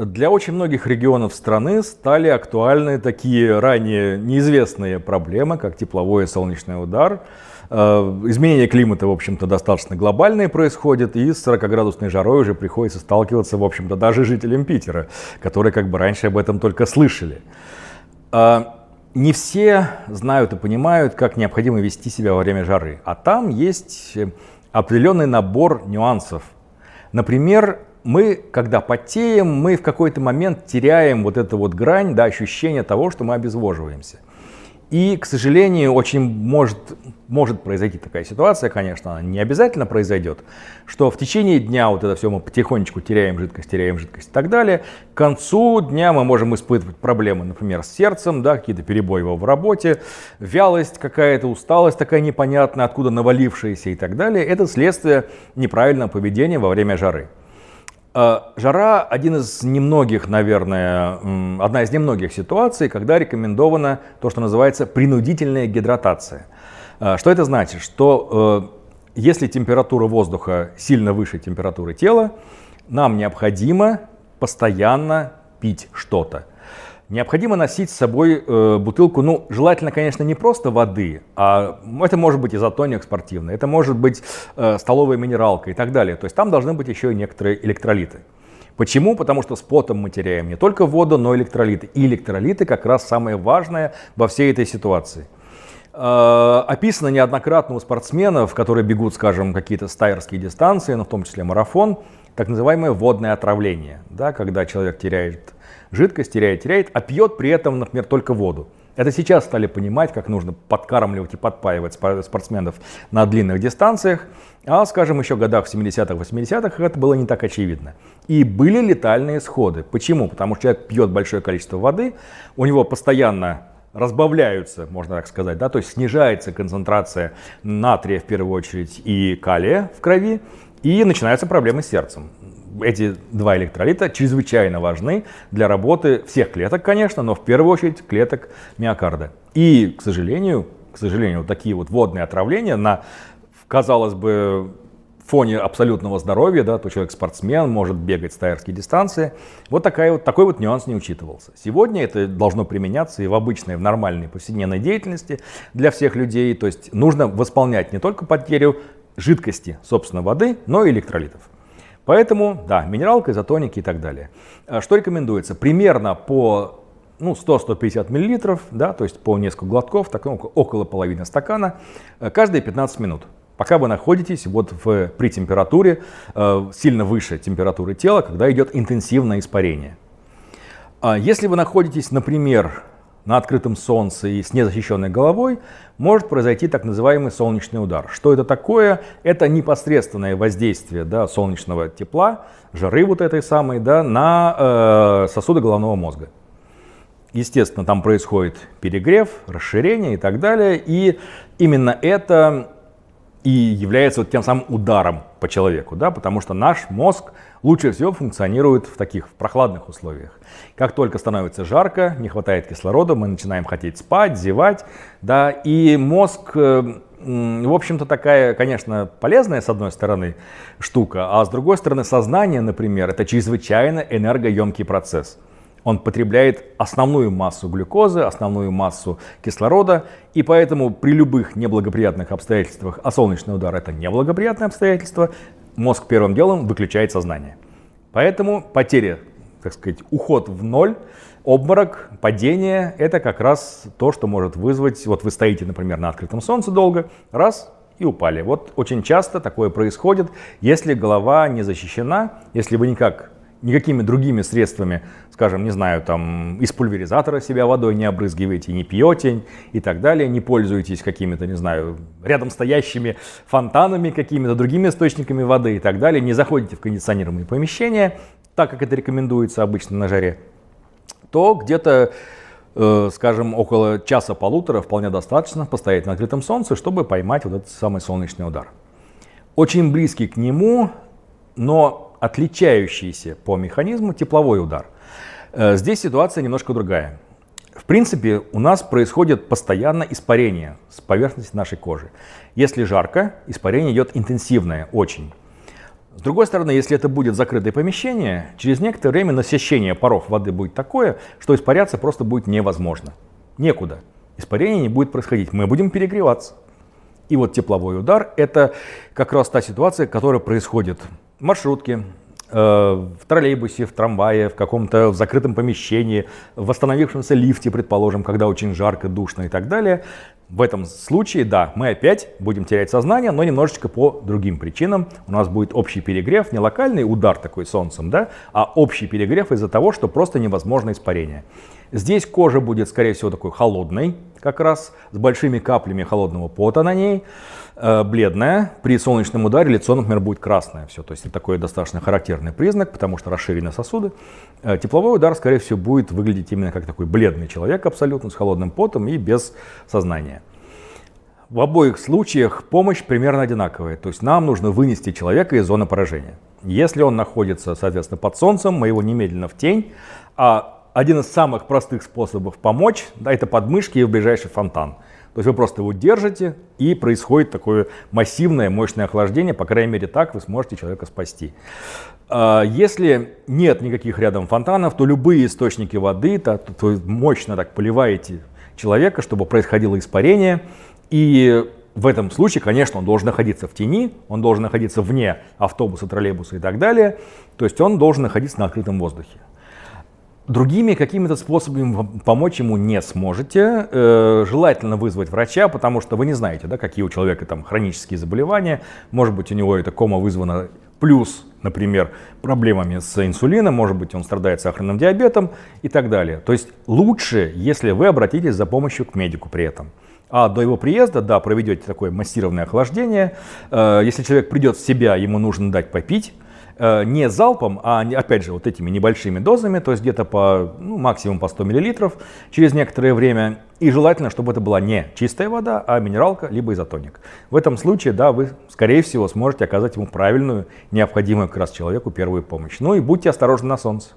Для очень многих регионов страны стали актуальны такие ранее неизвестные проблемы, как тепловой и солнечный удар. Э, изменение климата, в общем-то, достаточно глобальное происходит, и с 40-градусной жарой уже приходится сталкиваться, в общем-то, даже жителям Питера, которые как бы раньше об этом только слышали. Э, не все знают и понимают, как необходимо вести себя во время жары, а там есть определенный набор нюансов. Например, мы, когда потеем, мы в какой-то момент теряем вот эту вот грань, да, ощущение того, что мы обезвоживаемся. И, к сожалению, очень может, может произойти такая ситуация, конечно, она не обязательно произойдет, что в течение дня вот это все мы потихонечку теряем жидкость, теряем жидкость и так далее. К концу дня мы можем испытывать проблемы, например, с сердцем, да, какие-то перебои в работе, вялость какая-то, усталость такая непонятная, откуда навалившаяся и так далее. Это следствие неправильного поведения во время жары. Э, жара один из немногих, наверное, одна из немногих ситуаций, когда рекомендована то, что называется принудительная гидратация. Э, что это значит? Что э, если температура воздуха сильно выше температуры тела, нам необходимо постоянно пить что-то. Необходимо носить с собой э, бутылку, ну, желательно, конечно, не просто воды, а это может быть изотоник спортивный, это может быть э, столовая минералка и так далее. То есть там должны быть еще и некоторые электролиты. Почему? Потому что с потом мы теряем не только воду, но и электролиты. И электролиты как раз самое важное во всей этой ситуации. Э, описано неоднократно у спортсменов, которые бегут, скажем, какие-то стайерские дистанции, но в том числе марафон, так называемое водное отравление, да, когда человек теряет жидкость, теряет, теряет, а пьет при этом, например, только воду. Это сейчас стали понимать, как нужно подкармливать и подпаивать спортсменов на длинных дистанциях. А, скажем, еще в годах 70-х, 80-х это было не так очевидно. И были летальные исходы. Почему? Потому что человек пьет большое количество воды, у него постоянно разбавляются, можно так сказать, да, то есть снижается концентрация натрия в первую очередь и калия в крови, и начинаются проблемы с сердцем. Эти два электролита чрезвычайно важны для работы всех клеток, конечно, но в первую очередь клеток миокарда. И, к сожалению, к сожалению, вот такие вот водные отравления на, казалось бы, фоне абсолютного здоровья, да, то человек спортсмен, может бегать стайерские дистанции. Вот, такая вот такой вот нюанс не учитывался. Сегодня это должно применяться и в обычной, в нормальной повседневной деятельности для всех людей. То есть нужно восполнять не только потерю жидкости, собственно, воды, но и электролитов. Поэтому, да, минералка, изотоники и так далее. А что рекомендуется? Примерно по ну, 100-150 миллилитров, да, то есть по несколько глотков, так, ну, около половины стакана, э, каждые 15 минут. Пока вы находитесь вот в, при температуре, э, сильно выше температуры тела, когда идет интенсивное испарение. А если вы находитесь, например, на открытом солнце и с незащищенной головой, может произойти так называемый солнечный удар. Что это такое? Это непосредственное воздействие да, солнечного тепла, жары вот этой самой, да, на э, сосуды головного мозга. Естественно, там происходит перегрев, расширение и так далее. И именно это и является вот тем самым ударом по человеку, да, потому что наш мозг лучше всего функционирует в таких в прохладных условиях. Как только становится жарко, не хватает кислорода, мы начинаем хотеть спать, зевать, да, и мозг, э, в общем-то, такая, конечно, полезная, с одной стороны, штука, а с другой стороны, сознание, например, это чрезвычайно энергоемкий процесс. Он потребляет основную массу глюкозы, основную массу кислорода, и поэтому при любых неблагоприятных обстоятельствах, а солнечный удар это неблагоприятное обстоятельство, мозг первым делом выключает сознание. Поэтому потеря, так сказать, уход в ноль, обморок, падение – это как раз то, что может вызвать, вот вы стоите, например, на открытом солнце долго, раз, и упали. Вот очень часто такое происходит, если голова не защищена, если вы никак никакими другими средствами, скажем, не знаю, там, из пульверизатора себя водой не обрызгиваете, не пьете и так далее, не пользуетесь какими-то, не знаю, рядом стоящими фонтанами, какими-то другими источниками воды и так далее, не заходите в кондиционируемые помещения, так как это рекомендуется обычно на жаре, то где-то э, скажем, около часа-полутора вполне достаточно постоять на открытом солнце, чтобы поймать вот этот самый солнечный удар. Очень близкий к нему, но отличающийся по механизму тепловой удар. Э, здесь ситуация немножко другая. В принципе, у нас происходит постоянно испарение с поверхности нашей кожи. Если жарко, испарение идет интенсивное очень. С другой стороны, если это будет закрытое помещение, через некоторое время насыщение паров воды будет такое, что испаряться просто будет невозможно. Некуда. Испарение не будет происходить. Мы будем перегреваться. И вот тепловой удар – это как раз та ситуация, которая происходит маршрутке, э, в троллейбусе, в трамвае, в каком-то закрытом помещении, в восстановившемся лифте, предположим, когда очень жарко, душно и так далее. В этом случае, да, мы опять будем терять сознание, но немножечко по другим причинам. У нас будет общий перегрев, не локальный удар такой солнцем, да, а общий перегрев из-за того, что просто невозможно испарение. Здесь кожа будет, скорее всего, такой холодной, как раз с большими каплями холодного пота на ней, э, бледная. При солнечном ударе лицо, например, будет красное все. То есть это такой достаточно характерный признак, потому что расширены сосуды. Э, тепловой удар, скорее всего, будет выглядеть именно как такой бледный человек абсолютно с холодным потом и без сознания. В обоих случаях помощь примерно одинаковая. То есть нам нужно вынести человека из зоны поражения. Если он находится, соответственно, под солнцем, мы его немедленно в тень, а один из самых простых способов помочь, да, это подмышки и в ближайший фонтан. То есть вы просто его держите, и происходит такое массивное, мощное охлаждение. По крайней мере, так вы сможете человека спасти. А, если нет никаких рядом фонтанов, то любые источники воды, то, то мощно так поливаете человека, чтобы происходило испарение. И в этом случае, конечно, он должен находиться в тени, он должен находиться вне автобуса, троллейбуса и так далее. То есть он должен находиться на открытом воздухе. Другими какими-то способами помочь ему не сможете. Э, желательно вызвать врача, потому что вы не знаете, да, какие у человека там хронические заболевания. Может быть, у него эта кома вызвана плюс, например, проблемами с инсулином, может быть, он страдает сахарным диабетом и так далее. То есть лучше, если вы обратитесь за помощью к медику при этом. А до его приезда, да, проведете такое массированное охлаждение. Э, если человек придет в себя, ему нужно дать попить. Э, не залпом, а опять же вот этими небольшими дозами, то есть где-то по ну, максимум по 100 мл через некоторое время. И желательно, чтобы это была не чистая вода, а минералка, либо изотоник. В этом случае, да, вы, скорее всего, сможете оказать ему правильную, необходимую как раз человеку первую помощь. Ну и будьте осторожны на солнце.